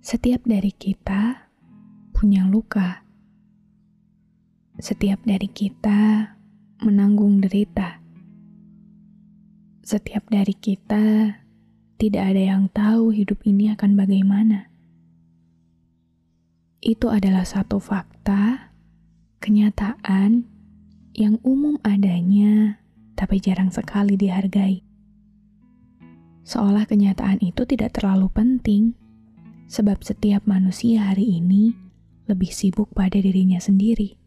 Setiap dari kita punya luka. Setiap dari kita menanggung derita. Setiap dari kita tidak ada yang tahu hidup ini akan bagaimana. Itu adalah satu fakta, kenyataan yang umum adanya, tapi jarang sekali dihargai. Seolah kenyataan itu tidak terlalu penting sebab setiap manusia hari ini lebih sibuk pada dirinya sendiri.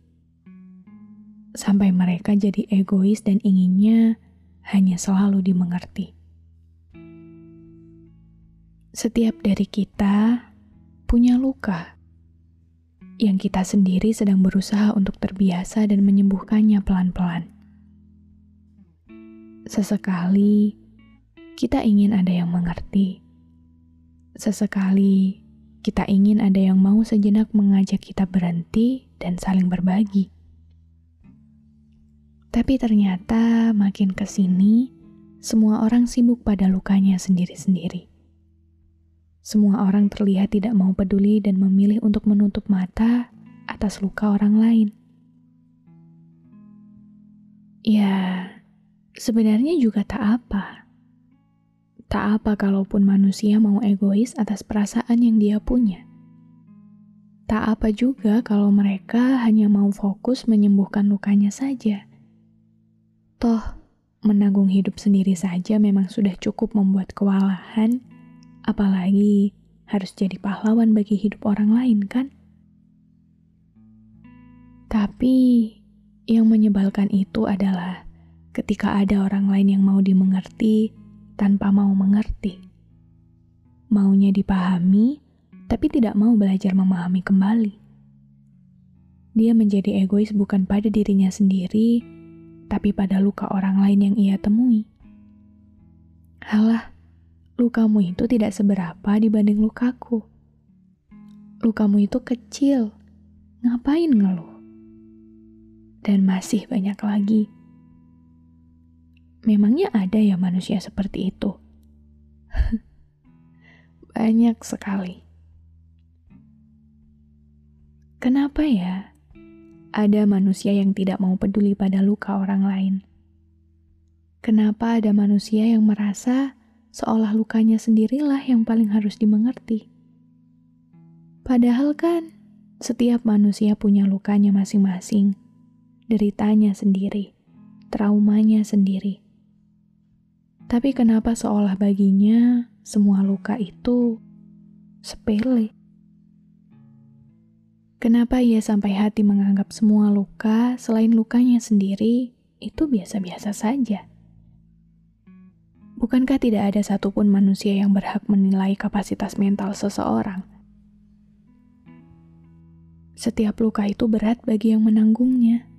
Sampai mereka jadi egois dan inginnya hanya selalu dimengerti. Setiap dari kita punya luka yang kita sendiri sedang berusaha untuk terbiasa dan menyembuhkannya pelan-pelan. Sesekali kita ingin ada yang mengerti Sesekali kita ingin ada yang mau sejenak mengajak kita berhenti dan saling berbagi. Tapi ternyata makin ke sini, semua orang sibuk pada lukanya sendiri-sendiri. Semua orang terlihat tidak mau peduli dan memilih untuk menutup mata atas luka orang lain. Ya, sebenarnya juga tak apa Tak apa kalaupun manusia mau egois atas perasaan yang dia punya. Tak apa juga kalau mereka hanya mau fokus menyembuhkan lukanya saja. Toh, menanggung hidup sendiri saja memang sudah cukup membuat kewalahan, apalagi harus jadi pahlawan bagi hidup orang lain, kan? Tapi yang menyebalkan itu adalah ketika ada orang lain yang mau dimengerti tanpa mau mengerti. Maunya dipahami, tapi tidak mau belajar memahami kembali. Dia menjadi egois bukan pada dirinya sendiri, tapi pada luka orang lain yang ia temui. Halah, lukamu itu tidak seberapa dibanding lukaku. Lukamu itu kecil, ngapain ngeluh? Dan masih banyak lagi Memangnya ada ya manusia seperti itu? Banyak sekali. Kenapa ya ada manusia yang tidak mau peduli pada luka orang lain? Kenapa ada manusia yang merasa seolah lukanya sendirilah yang paling harus dimengerti? Padahal kan setiap manusia punya lukanya masing-masing, deritanya sendiri, traumanya sendiri. Tapi kenapa seolah baginya semua luka itu sepele? Kenapa ia sampai hati menganggap semua luka selain lukanya sendiri itu biasa-biasa saja? Bukankah tidak ada satupun manusia yang berhak menilai kapasitas mental seseorang? Setiap luka itu berat bagi yang menanggungnya.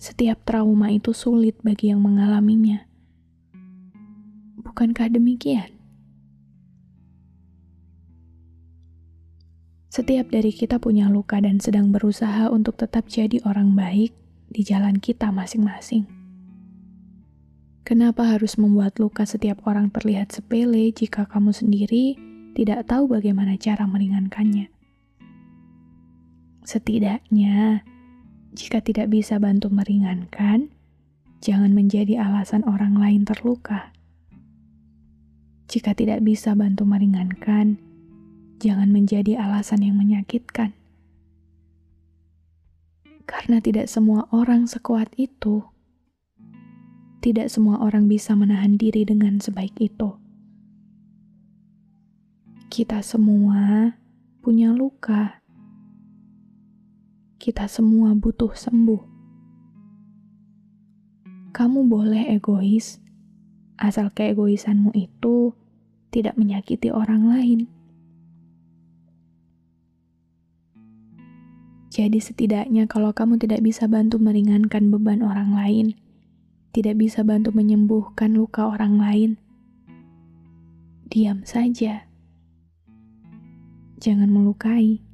Setiap trauma itu sulit bagi yang mengalaminya. Bukankah demikian? Setiap dari kita punya luka dan sedang berusaha untuk tetap jadi orang baik di jalan kita masing-masing. Kenapa harus membuat luka setiap orang terlihat sepele jika kamu sendiri tidak tahu bagaimana cara meringankannya? Setidaknya, jika tidak bisa bantu meringankan, jangan menjadi alasan orang lain terluka. Jika tidak bisa bantu meringankan, jangan menjadi alasan yang menyakitkan. Karena tidak semua orang sekuat itu. Tidak semua orang bisa menahan diri dengan sebaik itu. Kita semua punya luka. Kita semua butuh sembuh. Kamu boleh egois asal keegoisanmu itu tidak menyakiti orang lain. Jadi setidaknya kalau kamu tidak bisa bantu meringankan beban orang lain, tidak bisa bantu menyembuhkan luka orang lain, diam saja. Jangan melukai.